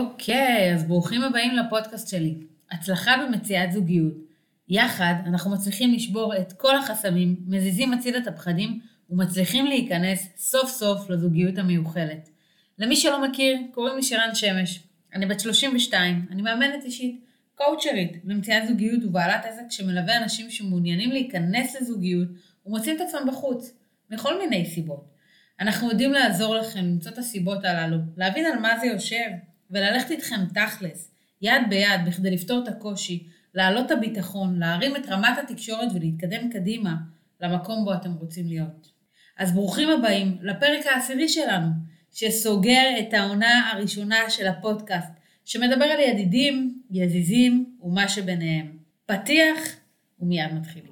אוקיי, אז ברוכים הבאים לפודקאסט שלי. הצלחה במציאת זוגיות. יחד אנחנו מצליחים לשבור את כל החסמים, מזיזים הציד את הפחדים ומצליחים להיכנס סוף סוף לזוגיות המיוחלת. למי שלא מכיר, קוראים לי שירן שמש. אני בת 32, אני מאמנת אישית, קואוצ'רית למציאת זוגיות ובעלת עסק שמלווה אנשים שמעוניינים להיכנס לזוגיות ומוצאים את עצמם בחוץ, מכל מיני סיבות. אנחנו יודעים לעזור לכם למצוא את הסיבות הללו, להבין על מה זה יושב, וללכת איתכם תכלס, יד ביד, בכדי לפתור את הקושי, להעלות את הביטחון, להרים את רמת התקשורת ולהתקדם קדימה למקום בו אתם רוצים להיות. אז ברוכים הבאים לפרק העשירי שלנו, שסוגר את העונה הראשונה של הפודקאסט, שמדבר על ידידים, יזיזים ומה שביניהם. פתיח ומיד מתחילים.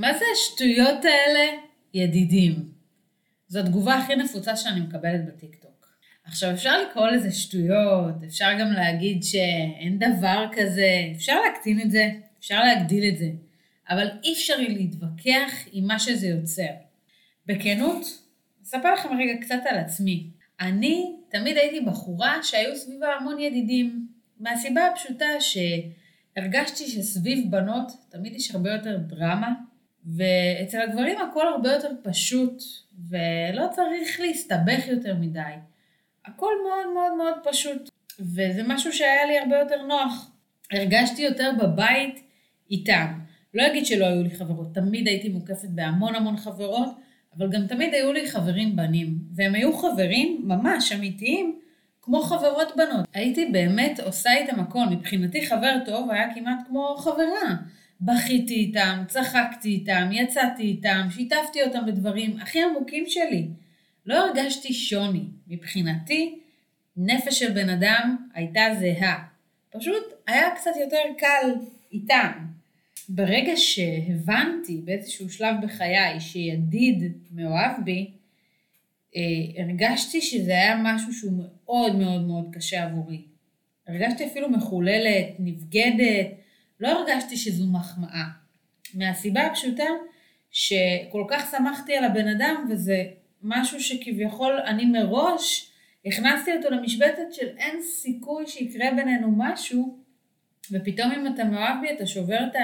מה זה השטויות האלה? ידידים. זו התגובה הכי נפוצה שאני מקבלת בטיקטוק. עכשיו, אפשר לקרוא לזה שטויות, אפשר גם להגיד שאין דבר כזה, אפשר להקטין את זה, אפשר להגדיל את זה, אבל אי אפשר להתווכח עם מה שזה יוצר. בכנות, אספר לכם רגע קצת על עצמי. אני תמיד הייתי בחורה שהיו סביבה המון ידידים, מהסיבה הפשוטה שהרגשתי שסביב בנות תמיד יש הרבה יותר דרמה, ואצל הגברים הכל הרבה יותר פשוט, ולא צריך להסתבך יותר מדי. הכל מאוד מאוד מאוד פשוט, וזה משהו שהיה לי הרבה יותר נוח. הרגשתי יותר בבית איתם. לא אגיד שלא היו לי חברות, תמיד הייתי מוקפת בהמון המון חברות, אבל גם תמיד היו לי חברים בנים, והם היו חברים ממש אמיתיים, כמו חברות בנות. הייתי באמת עושה איתם הכל, מבחינתי חבר טוב היה כמעט כמו חברה. בכיתי איתם, צחקתי איתם, יצאתי איתם, שיתפתי אותם בדברים הכי עמוקים שלי. לא הרגשתי שוני. מבחינתי, נפש של בן אדם הייתה זהה. פשוט היה קצת יותר קל איתם. ברגע שהבנתי באיזשהו שלב בחיי שידיד מאוהב בי, אה, הרגשתי שזה היה משהו שהוא מאוד מאוד מאוד קשה עבורי. הרגשתי אפילו מחוללת, נבגדת, לא הרגשתי שזו מחמאה. מהסיבה הפשוטה שכל כך שמחתי על הבן אדם וזה משהו שכביכול אני מראש הכנסתי אותו למשבצת של אין סיכוי שיקרה בינינו משהו ופתאום אם אתה מאוהב בי אתה שובר את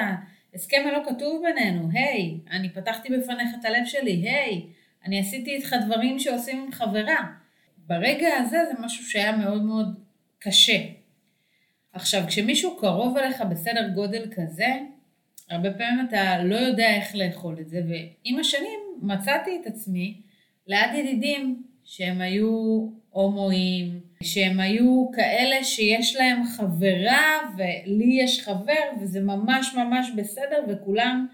ההסכם הלא כתוב בינינו, היי, hey, אני פתחתי בפניך את הלב שלי, היי, hey, אני עשיתי איתך דברים שעושים עם חברה. ברגע הזה זה משהו שהיה מאוד מאוד קשה. עכשיו, כשמישהו קרוב אליך בסדר גודל כזה, הרבה פעמים אתה לא יודע איך לאכול את זה, ועם השנים מצאתי את עצמי ליד ידידים שהם היו הומואים, שהם היו כאלה שיש להם חברה ולי יש חבר וזה ממש ממש בסדר וכולם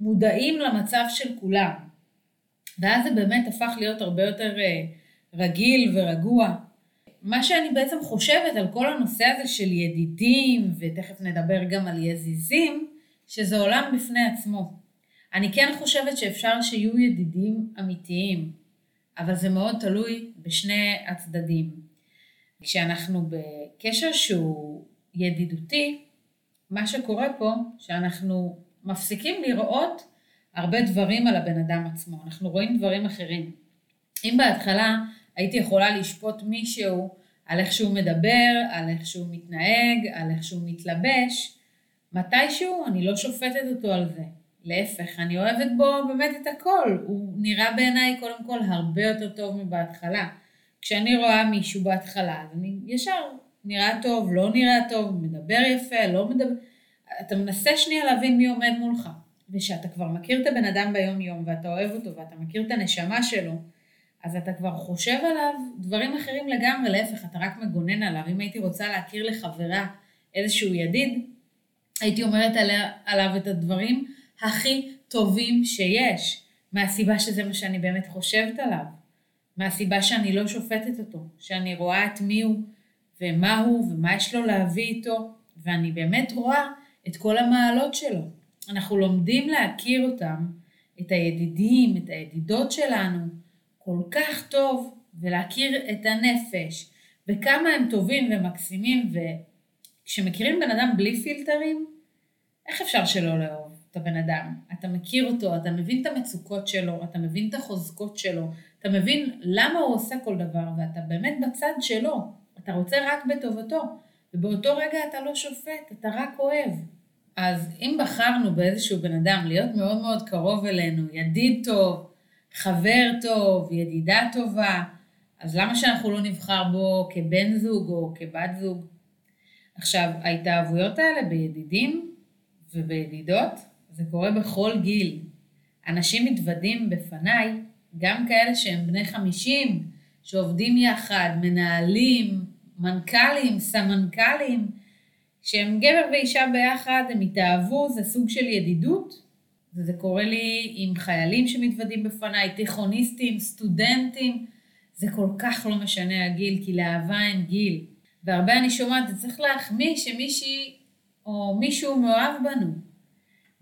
מודעים למצב של כולם. ואז זה באמת הפך להיות הרבה יותר אה, רגיל ורגוע. מה שאני בעצם חושבת על כל הנושא הזה של ידידים, ותכף נדבר גם על יזיזים, שזה עולם בפני עצמו. אני כן חושבת שאפשר שיהיו ידידים אמיתיים, אבל זה מאוד תלוי בשני הצדדים. כשאנחנו בקשר שהוא ידידותי, מה שקורה פה, שאנחנו מפסיקים לראות הרבה דברים על הבן אדם עצמו, אנחנו רואים דברים אחרים. אם בהתחלה הייתי יכולה לשפוט מישהו על איך שהוא מדבר, על איך שהוא מתנהג, על איך שהוא מתלבש, מתישהו אני לא שופטת אותו על זה. להפך, אני אוהבת בו באמת את הכל. הוא נראה בעיניי קודם כל הרבה יותר טוב מבהתחלה. כשאני רואה מישהו בהתחלה, אז אני ישר נראה טוב, לא נראה טוב, מדבר יפה, לא מדבר... אתה מנסה שנייה להבין מי עומד מולך. ושאתה כבר מכיר את הבן אדם ביום יום ואתה אוהב אותו ואתה מכיר את הנשמה שלו, אז אתה כבר חושב עליו דברים אחרים לגמרי, להפך, אתה רק מגונן עליו. אם הייתי רוצה להכיר לחברה איזשהו ידיד, הייתי אומרת עליה, עליו את הדברים הכי טובים שיש, מהסיבה שזה מה שאני באמת חושבת עליו, מהסיבה שאני לא שופטת אותו, שאני רואה את מי הוא ומה הוא ומה יש לו להביא איתו, ואני באמת רואה את כל המעלות שלו. אנחנו לומדים להכיר אותם, את הידידים, את הידידות שלנו, כל כך טוב, ולהכיר את הנפש, וכמה הם טובים ומקסימים, וכשמכירים בן אדם בלי פילטרים, איך אפשר שלא לאהוב? את הבן אדם, אתה מכיר אותו, אתה מבין את המצוקות שלו, אתה מבין את החוזקות שלו, אתה מבין למה הוא עושה כל דבר, ואתה באמת בצד שלו, אתה רוצה רק בטובתו, ובאותו רגע אתה לא שופט, אתה רק אוהב. אז אם בחרנו באיזשהו בן אדם להיות מאוד מאוד קרוב אלינו, ידיד טוב, חבר טוב, ידידה טובה, אז למה שאנחנו לא נבחר בו כבן זוג או כבת זוג? עכשיו, ההתאהבויות האלה בידידים ובידידות, זה קורה בכל גיל. אנשים מתוודים בפניי, גם כאלה שהם בני חמישים, שעובדים יחד, מנהלים, מנכ"לים, סמנכ"לים, כשהם גבר ואישה ביחד, הם התאהבו, זה סוג של ידידות, וזה קורה לי עם חיילים שמתוודים בפניי, תיכוניסטים, סטודנטים, זה כל כך לא משנה הגיל, כי לאהבה אין גיל. והרבה אני שומעת, זה צריך להחמיא שמישהי או מישהו מאוהב בנו.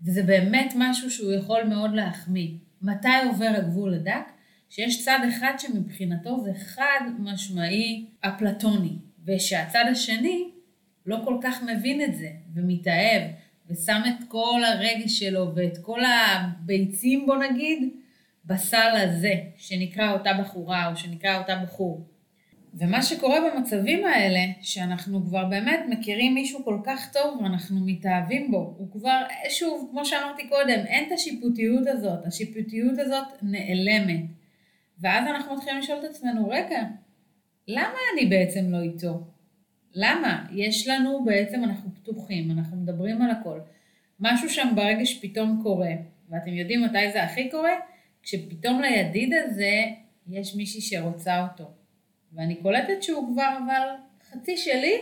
וזה באמת משהו שהוא יכול מאוד להחמיא. מתי עובר הגבול הדק? שיש צד אחד שמבחינתו זה חד משמעי אפלטוני, ושהצד השני לא כל כך מבין את זה, ומתאהב, ושם את כל הרגש שלו ואת כל הביצים, בוא נגיד, בסל הזה, שנקרא אותה בחורה או שנקרא אותה בחור. ומה שקורה במצבים האלה, שאנחנו כבר באמת מכירים מישהו כל כך טוב ואנחנו מתאהבים בו, הוא כבר, שוב, כמו שאמרתי קודם, אין את השיפוטיות הזאת, השיפוטיות הזאת נעלמת. ואז אנחנו מתחילים לשאול את עצמנו, רגע, למה אני בעצם לא איתו? למה? יש לנו בעצם, אנחנו פתוחים, אנחנו מדברים על הכל. משהו שם ברגע שפתאום קורה, ואתם יודעים מתי זה הכי קורה? כשפתאום לידיד הזה יש מישהי שרוצה אותו. ואני קולטת שהוא כבר אבל חצי שלי,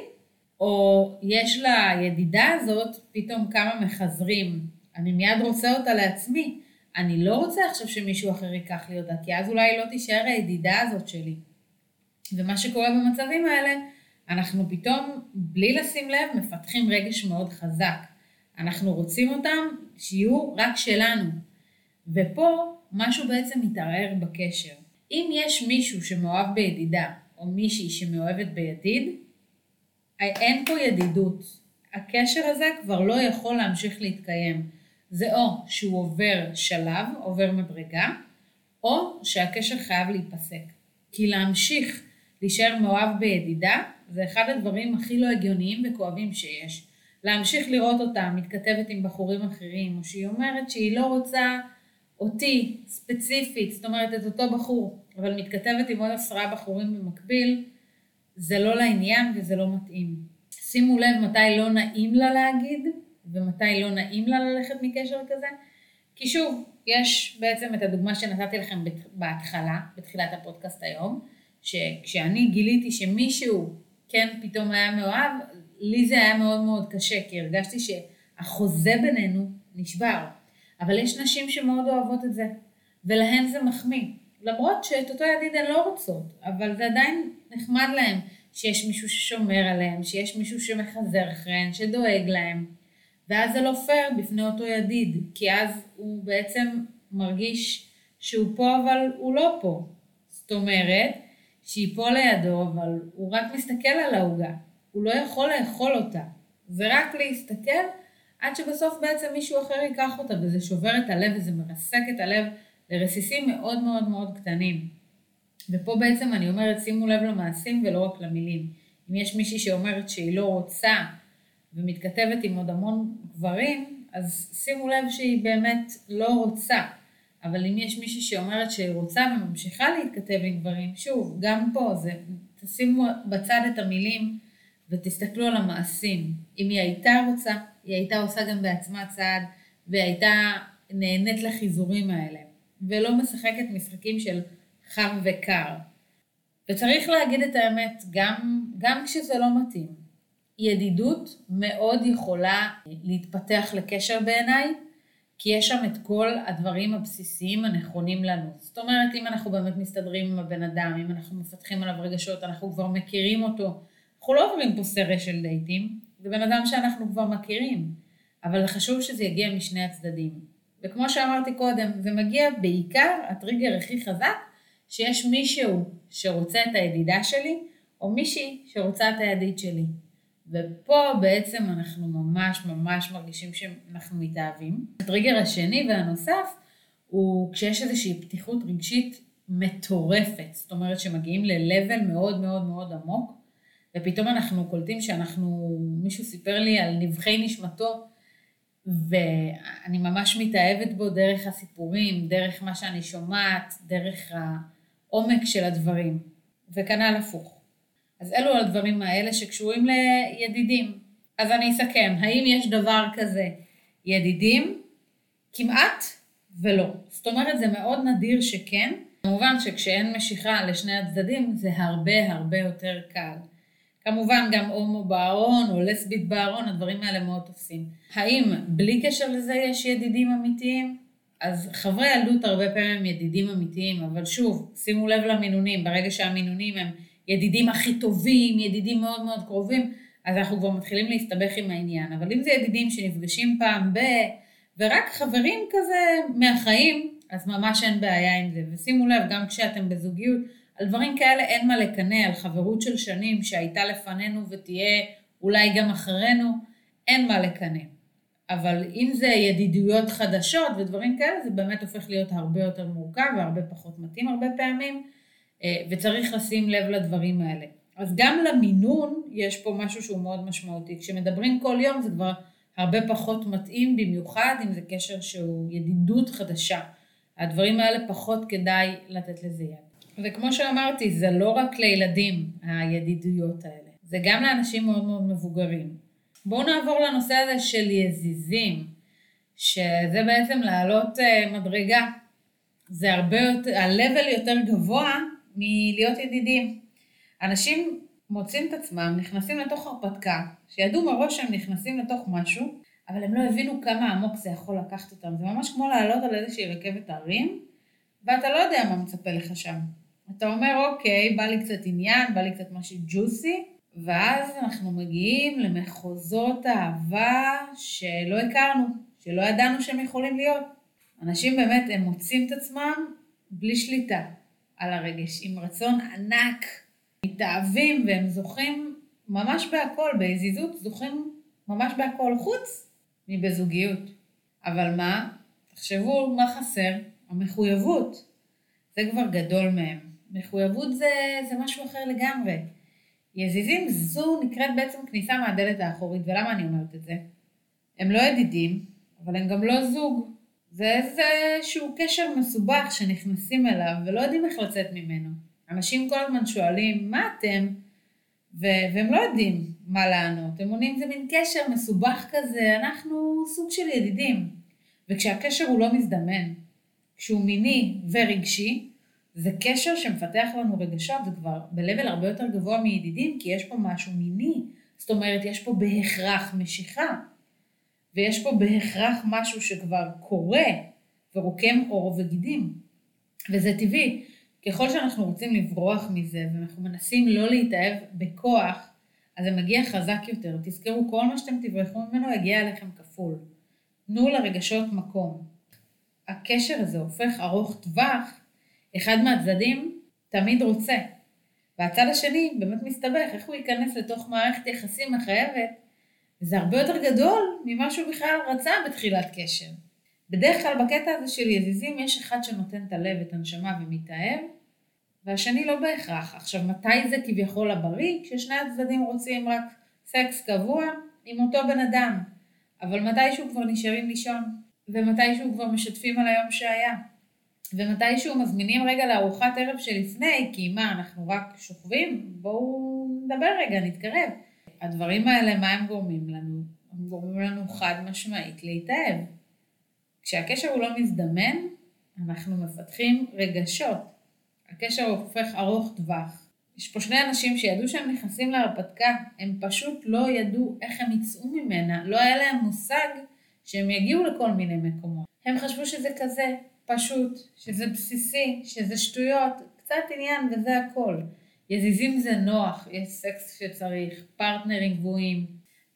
או יש לידידה הזאת פתאום כמה מחזרים. אני מיד רוצה אותה לעצמי. אני לא רוצה עכשיו שמישהו אחר ייקח לי אותה, כי אז אולי לא תישאר הידידה הזאת שלי. ומה שקורה במצבים האלה, אנחנו פתאום, בלי לשים לב, מפתחים רגש מאוד חזק. אנחנו רוצים אותם שיהיו רק שלנו. ופה משהו בעצם מתערער בקשר. אם יש מישהו שמאוהב בידידה, או מישהי שמאוהבת בידיד, אין פה ידידות. הקשר הזה כבר לא יכול להמשיך להתקיים. זה או שהוא עובר שלב, עובר מדרגה, או שהקשר חייב להיפסק. כי להמשיך להישאר מאוהב בידידה, זה אחד הדברים הכי לא הגיוניים וכואבים שיש. להמשיך לראות אותה מתכתבת עם בחורים אחרים, או שהיא אומרת שהיא לא רוצה אותי ספציפית, זאת אומרת את אותו בחור, אבל מתכתבת עם עוד עשרה בחורים במקביל, זה לא לעניין וזה לא מתאים. שימו לב מתי לא נעים לה להגיד, ומתי לא נעים לה ללכת מקשר כזה, כי שוב, יש בעצם את הדוגמה שנתתי לכם בהתחלה, בתחילת הפודקאסט היום, שכשאני גיליתי שמישהו כן פתאום היה מאוהב, לי זה היה מאוד מאוד קשה, כי הרגשתי שהחוזה בינינו נשבר. אבל יש נשים שמאוד אוהבות את זה, ולהן זה מחמיא. למרות שאת אותו ידיד הן לא רוצות, אבל זה עדיין נחמד להן שיש מישהו ששומר עליהן, שיש מישהו שמחזר אחריהן, שדואג להן. ואז זה לא פייר בפני אותו ידיד, כי אז הוא בעצם מרגיש שהוא פה אבל הוא לא פה. זאת אומרת, שהיא פה לידו, אבל הוא רק מסתכל על העוגה. הוא לא יכול לאכול אותה. זה רק להסתכל עד שבסוף בעצם מישהו אחר ייקח אותה, וזה שובר את הלב וזה מרסק את הלב לרסיסים מאוד מאוד מאוד קטנים. ופה בעצם אני אומרת, שימו לב למעשים ולא רק למילים. אם יש מישהי שאומרת שהיא לא רוצה ומתכתבת עם עוד המון גברים, אז שימו לב שהיא באמת לא רוצה. אבל אם יש מישהי שאומרת שהיא רוצה וממשיכה להתכתב עם גברים, שוב, גם פה זה, תשימו בצד את המילים ותסתכלו על המעשים. אם היא הייתה רוצה, היא הייתה עושה גם בעצמה צעד, והיא הייתה נהנית לחיזורים האלה, ולא משחקת משחקים של חם וקר. וצריך להגיד את האמת, גם, גם כשזה לא מתאים. ידידות מאוד יכולה להתפתח לקשר בעיניי, כי יש שם את כל הדברים הבסיסיים הנכונים לנו. זאת אומרת, אם אנחנו באמת מסתדרים עם הבן אדם, אם אנחנו מפתחים עליו רגשות, אנחנו כבר מכירים אותו, אנחנו לא עוברים פה סרט של דייטים, זה בן אדם שאנחנו כבר מכירים, אבל חשוב שזה יגיע משני הצדדים. וכמו שאמרתי קודם, זה מגיע בעיקר, הטריגר הכי חזק, שיש מישהו שרוצה את הידידה שלי, או מישהי שרוצה את הידיד שלי. ופה בעצם אנחנו ממש ממש מרגישים שאנחנו מתאהבים. הטריגר השני והנוסף הוא כשיש איזושהי פתיחות רגשית מטורפת, זאת אומרת שמגיעים ל-level מאוד מאוד מאוד עמוק, ופתאום אנחנו קולטים שאנחנו, מישהו סיפר לי על נבחי נשמתו, ואני ממש מתאהבת בו דרך הסיפורים, דרך מה שאני שומעת, דרך העומק של הדברים, וכנ"ל הפוך. אז אלו הדברים האלה שקשורים לידידים. אז אני אסכם, האם יש דבר כזה ידידים? כמעט ולא. זאת אומרת, זה מאוד נדיר שכן. כמובן שכשאין משיכה לשני הצדדים, זה הרבה הרבה יותר קל. כמובן גם הומו בארון או לסבית בארון, הדברים האלה מאוד תופסים. האם בלי קשר לזה יש ידידים אמיתיים? אז חברי ילדות הרבה פעמים הם ידידים אמיתיים, אבל שוב, שימו לב למינונים, ברגע שהמינונים הם ידידים הכי טובים, ידידים מאוד מאוד קרובים, אז אנחנו כבר מתחילים להסתבך עם העניין. אבל אם זה ידידים שנפגשים פעם ב... ורק חברים כזה מהחיים, אז ממש אין בעיה עם זה. ושימו לב, גם כשאתם בזוגיות, על דברים כאלה אין מה לקנא, על חברות של שנים שהייתה לפנינו ותהיה אולי גם אחרינו, אין מה לקנא. אבל אם זה ידידויות חדשות ודברים כאלה, זה באמת הופך להיות הרבה יותר מורכב והרבה פחות מתאים הרבה פעמים, וצריך לשים לב לדברים האלה. אז גם למינון יש פה משהו שהוא מאוד משמעותי. כשמדברים כל יום זה כבר הרבה פחות מתאים, במיוחד אם זה קשר שהוא ידידות חדשה. הדברים האלה פחות כדאי לתת לזה יד. וכמו שאמרתי, זה לא רק לילדים, הידידויות האלה, זה גם לאנשים מאוד מאוד מבוגרים. בואו נעבור לנושא הזה של יזיזים, שזה בעצם לעלות uh, מדרגה. זה הרבה יותר, ה-level יותר גבוה מלהיות ידידים. אנשים מוצאים את עצמם, נכנסים לתוך הרפתקה, שידעו מראש שהם נכנסים לתוך משהו, אבל הם לא הבינו כמה עמוק זה יכול לקחת אותם. זה ממש כמו לעלות על איזושהי רכבת הרים, ואתה לא יודע מה מצפה לך שם. אתה אומר, אוקיי, בא לי קצת עניין, בא לי קצת משהו ג'וסי, ואז אנחנו מגיעים למחוזות אהבה שלא הכרנו, שלא ידענו שהם יכולים להיות. אנשים באמת, הם מוצאים את עצמם בלי שליטה על הרגש, עם רצון ענק, מתאהבים והם זוכים ממש בהכל, בעזיזות זוכים ממש בהכל, חוץ מבזוגיות. אבל מה? תחשבו מה חסר, המחויבות. זה כבר גדול מהם. מחויבות זה, זה משהו אחר לגמרי. יזיזים זו נקראת בעצם כניסה מהדלת האחורית, ולמה אני אומרת את זה? הם לא ידידים, אבל הם גם לא זוג. זה איזשהו קשר מסובך שנכנסים אליו ולא יודעים איך לצאת ממנו. אנשים כל הזמן שואלים, מה אתם? ו- והם לא יודעים מה לענות. הם עונים, זה מין קשר מסובך כזה, אנחנו סוג של ידידים. וכשהקשר הוא לא מזדמן, כשהוא מיני ורגשי, זה קשר שמפתח לנו רגשות, זה כבר ב-level הרבה יותר גבוה מידידים, כי יש פה משהו מיני. זאת אומרת, יש פה בהכרח משיכה, ויש פה בהכרח משהו שכבר קורה ורוקם עור וגידים. וזה טבעי. ככל שאנחנו רוצים לברוח מזה, ואנחנו מנסים לא להתאהב בכוח, אז זה מגיע חזק יותר. תזכרו, כל מה שאתם תברחו ממנו יגיע אליכם כפול. תנו לרגשות מקום. הקשר הזה הופך ארוך טווח אחד מהצדדים תמיד רוצה, והצד השני באמת מסתבך, איך הוא ייכנס לתוך מערכת יחסים מחייבת, וזה הרבה יותר גדול ממה שהוא בכלל רצה בתחילת קשר. בדרך כלל בקטע הזה של יזיזים יש אחד שנותן את הלב, את הנשמה ומתאהב, והשני לא בהכרח. עכשיו, מתי זה כביכול הבריא? כששני הצדדים רוצים רק סקס קבוע עם אותו בן אדם, אבל מתישהו כבר נשארים לישון, ומתישהו כבר משתפים על היום שהיה. ומתישהו מזמינים רגע לארוחת ערב שלפני, כי מה, אנחנו רק שוכבים? בואו נדבר רגע, נתקרב. הדברים האלה, מה הם גורמים לנו? הם גורמים לנו חד משמעית להתאהב. כשהקשר הוא לא מזדמן, אנחנו מפתחים רגשות. הקשר הופך ארוך טווח. יש פה שני אנשים שידעו שהם נכנסים להרפתקה, הם פשוט לא ידעו איך הם יצאו ממנה, לא היה להם מושג שהם יגיעו לכל מיני מקומות. הם חשבו שזה כזה, פשוט, שזה בסיסי, שזה שטויות, קצת עניין וזה הכל. יזיזים זה נוח, יש סקס שצריך, פרטנרים גבוהים.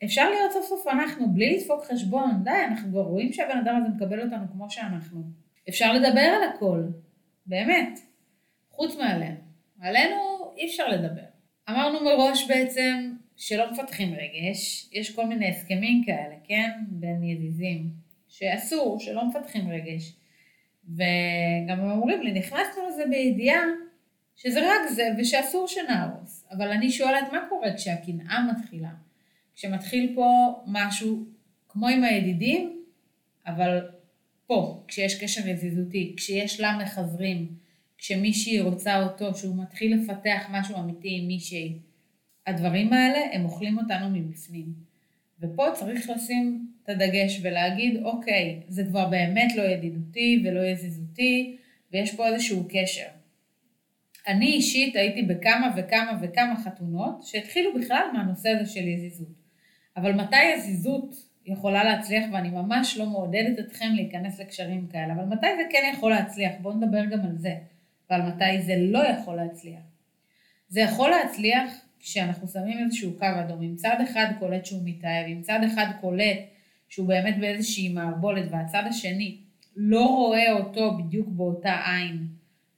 אפשר להיות סוף סוף אנחנו, בלי לדפוק חשבון, די, אנחנו כבר רואים שהבן אדם הזה מקבל אותנו כמו שאנחנו. אפשר לדבר על הכל, באמת, חוץ מעלינו. עלינו אי אפשר לדבר. אמרנו מראש בעצם שלא מפתחים רגש, יש כל מיני הסכמים כאלה, כן? בין ידידים, שאסור, שלא מפתחים רגש. וגם הם אומרים לי, נכנסנו לזה בידיעה שזה רק זה ושאסור שנהרוס. אבל אני שואלת, מה קורה כשהקנאה מתחילה? כשמתחיל פה משהו כמו עם הידידים, אבל פה, כשיש קשר יזיזותי, כשיש לה מחזרים, כשמישהי רוצה אותו, שהוא מתחיל לפתח משהו אמיתי עם מישהי, הדברים האלה, הם אוכלים אותנו מבפנים. ופה צריך לשים את הדגש ולהגיד, אוקיי, זה כבר באמת לא ידידותי ולא יזיזותי, ויש פה איזשהו קשר. אני אישית הייתי בכמה וכמה וכמה חתונות שהתחילו בכלל מהנושא הזה של יזיזות. אבל מתי יזיזות יכולה להצליח, ואני ממש לא מעודדת אתכם להיכנס לקשרים כאלה, אבל מתי זה כן יכול להצליח? בואו נדבר גם על זה, ועל מתי זה לא יכול להצליח. זה יכול להצליח כשאנחנו שמים איזשהו קו אדום, אם צד אחד קולט שהוא מתאהב, אם צד אחד קולט שהוא באמת באיזושהי מערבולת, והצד השני לא רואה אותו בדיוק באותה עין,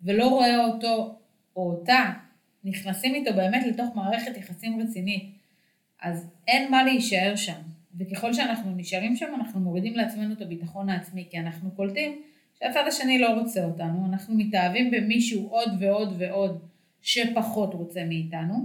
ולא רואה אותו או אותה, נכנסים איתו באמת לתוך מערכת יחסים רצינית, אז אין מה להישאר שם. וככל שאנחנו נשארים שם, אנחנו מורידים לעצמנו את הביטחון העצמי, כי אנחנו קולטים שהצד השני לא רוצה אותנו, אנחנו מתאהבים במישהו עוד ועוד ועוד שפחות רוצה מאיתנו,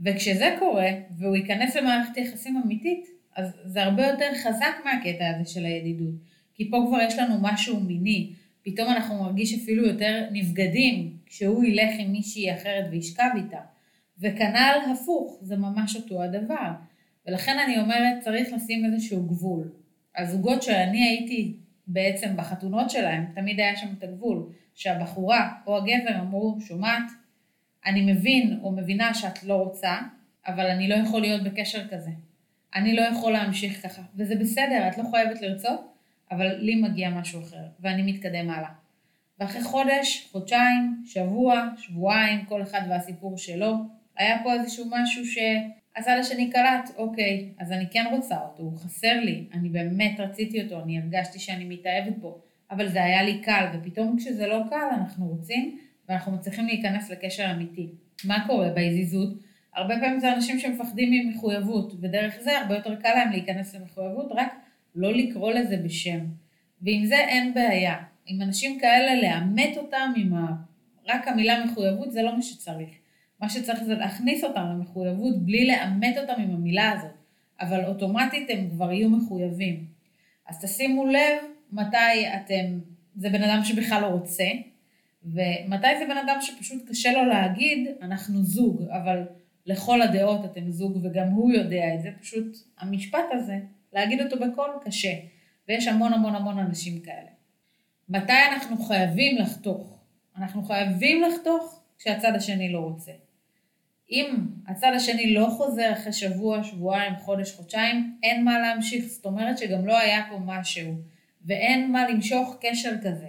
וכשזה קורה, והוא ייכנס למערכת יחסים אמיתית, אז זה הרבה יותר חזק מהקטע הזה של הידידות. כי פה כבר יש לנו משהו מיני, פתאום אנחנו מרגיש אפילו יותר נבגדים כשהוא ילך עם מישהי אחרת וישכב איתה. וכנ"ל הפוך, זה ממש אותו הדבר. ולכן אני אומרת, צריך לשים איזשהו גבול. הזוגות שאני הייתי בעצם בחתונות שלהם, תמיד היה שם את הגבול, שהבחורה או הגבר אמרו, שומעת, אני מבין או מבינה שאת לא רוצה, אבל אני לא יכול להיות בקשר כזה. אני לא יכול להמשיך ככה, וזה בסדר, את לא חייבת לרצות, אבל לי מגיע משהו אחר, ואני מתקדם הלאה. ואחרי חודש, חודשיים, שבוע, שבועיים, כל אחד והסיפור שלו, היה פה איזשהו משהו שהצד השני קלט, אוקיי, אז אני כן רוצה אותו, הוא חסר לי, אני באמת רציתי אותו, אני הרגשתי שאני מתאהבת בו, אבל זה היה לי קל, ופתאום כשזה לא קל אנחנו רוצים, ואנחנו מצליחים להיכנס לקשר אמיתי. מה קורה בהזיזות? הרבה פעמים זה אנשים שמפחדים ממחויבות, ודרך זה הרבה יותר קל להם להיכנס למחויבות, רק לא לקרוא לזה בשם. ועם זה אין בעיה. עם אנשים כאלה, לאמת אותם עם ה... רק המילה מחויבות זה לא מה שצריך. מה שצריך זה להכניס אותם למחויבות בלי לאמת אותם עם המילה הזאת, אבל אוטומטית הם כבר יהיו מחויבים. אז תשימו לב מתי אתם, זה בן אדם שבכלל לא רוצה, ומתי זה בן אדם שפשוט קשה לו להגיד, אנחנו זוג, אבל לכל הדעות אתם זוג וגם הוא יודע את זה, פשוט המשפט הזה, להגיד אותו בקול קשה, ויש המון המון המון אנשים כאלה. מתי אנחנו חייבים לחתוך? אנחנו חייבים לחתוך כשהצד השני לא רוצה. אם הצד השני לא חוזר אחרי שבוע, שבועיים, חודש, חודשיים, אין מה להמשיך. זאת אומרת שגם לא היה פה משהו, ואין מה למשוך קשר כזה.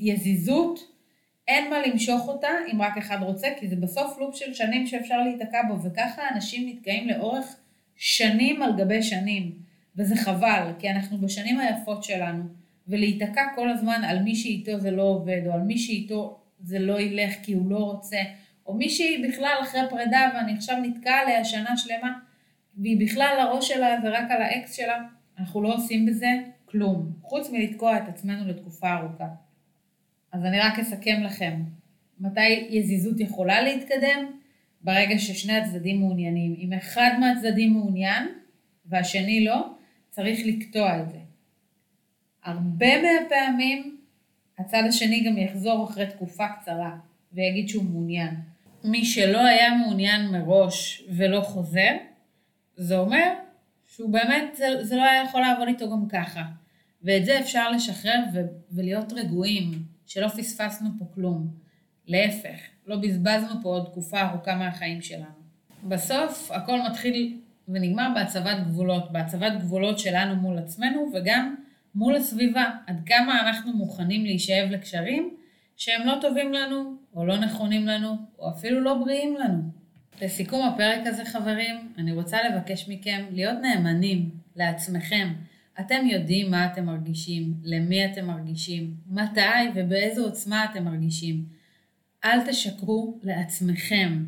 יזיזות, אין מה למשוך אותה אם רק אחד רוצה, כי זה בסוף לופ של שנים שאפשר להיתקע בו, וככה אנשים נתקעים לאורך שנים על גבי שנים, וזה חבל, כי אנחנו בשנים היפות שלנו, ולהיתקע כל הזמן על מי שאיתו זה לא עובד, או על מי שאיתו זה לא ילך כי הוא לא רוצה, או מישהי בכלל אחרי פרידה ואני עכשיו נתקעה עליה שנה שלמה, והיא בכלל הראש שלה זה רק על האקס שלה, אנחנו לא עושים בזה כלום, חוץ מלתקוע את עצמנו לתקופה ארוכה. אז אני רק אסכם לכם, מתי יזיזות יכולה להתקדם? ברגע ששני הצדדים מעוניינים. אם אחד מהצדדים מעוניין והשני לא, צריך לקטוע את זה. הרבה מהפעמים הצד השני גם יחזור אחרי תקופה קצרה ויגיד שהוא מעוניין. מי שלא היה מעוניין מראש ולא חוזר, זה אומר שהוא באמת, זה, זה לא היה יכול לעבוד איתו גם ככה. ואת זה אפשר לשחרר ו- ולהיות רגועים, שלא פספסנו פה כלום. להפך, לא בזבזנו פה עוד תקופה ארוכה מהחיים שלנו. בסוף הכל מתחיל ונגמר בהצבת גבולות, בהצבת גבולות שלנו מול עצמנו וגם מול הסביבה, עד כמה אנחנו מוכנים להישאב לקשרים שהם לא טובים לנו, או לא נכונים לנו, או אפילו לא בריאים לנו. לסיכום הפרק הזה חברים, אני רוצה לבקש מכם להיות נאמנים לעצמכם. אתם יודעים מה אתם מרגישים, למי אתם מרגישים, מתי ובאיזו עוצמה אתם מרגישים. אל תשקרו לעצמכם.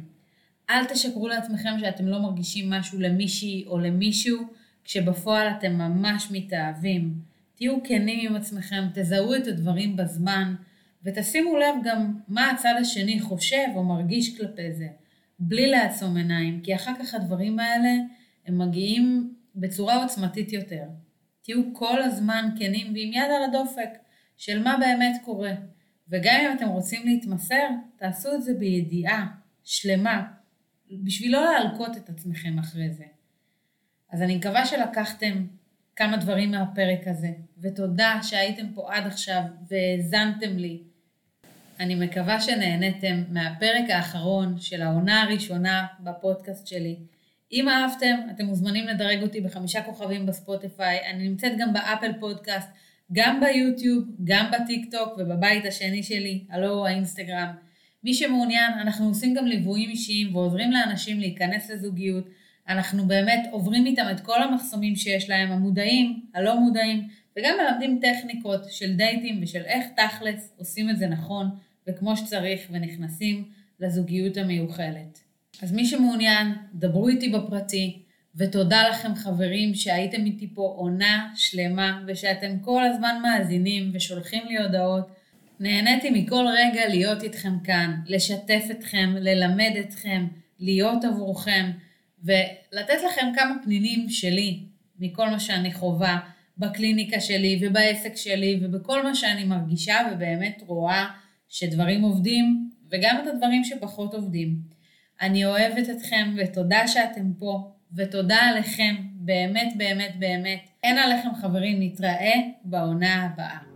אל תשקרו לעצמכם שאתם לא מרגישים משהו למישהי או למישהו, כשבפועל אתם ממש מתאהבים. תהיו כנים עם עצמכם, תזהו את הדברים בזמן, ותשימו לב גם מה הצד השני חושב או מרגיש כלפי זה, בלי לעצום עיניים, כי אחר כך הדברים האלה הם מגיעים בצורה עוצמתית יותר. תהיו כל הזמן כנים ועם יד על הדופק של מה באמת קורה. וגם אם אתם רוצים להתמסר, תעשו את זה בידיעה שלמה, בשביל לא להלקות את עצמכם אחרי זה. אז אני מקווה שלקחתם כמה דברים מהפרק הזה, ותודה שהייתם פה עד עכשיו והאזנתם לי. אני מקווה שנהניתם מהפרק האחרון של העונה הראשונה בפודקאסט שלי. אם אהבתם, אתם מוזמנים לדרג אותי בחמישה כוכבים בספוטיפיי. אני נמצאת גם באפל פודקאסט, גם ביוטיוב, גם בטיק טוק ובבית השני שלי, הלוא האינסטגרם. מי שמעוניין, אנחנו עושים גם ליוויים אישיים ועוזרים לאנשים להיכנס לזוגיות. אנחנו באמת עוברים איתם את כל המחסומים שיש להם, המודעים, הלא מודעים, וגם מלמדים טכניקות של דייטים ושל איך תכלס עושים את זה נכון וכמו שצריך ונכנסים לזוגיות המיוחלת. אז מי שמעוניין, דברו איתי בפרטי, ותודה לכם חברים שהייתם איתי פה עונה שלמה ושאתם כל הזמן מאזינים ושולחים לי הודעות. נהניתי מכל רגע להיות איתכם כאן, לשתף אתכם, ללמד אתכם, להיות עבורכם ולתת לכם כמה פנינים שלי מכל מה שאני חווה בקליניקה שלי ובעסק שלי ובכל מה שאני מרגישה ובאמת רואה שדברים עובדים וגם את הדברים שפחות עובדים. אני אוהבת אתכם ותודה שאתם פה ותודה עליכם באמת באמת באמת. אין עליכם חברים, נתראה בעונה הבאה.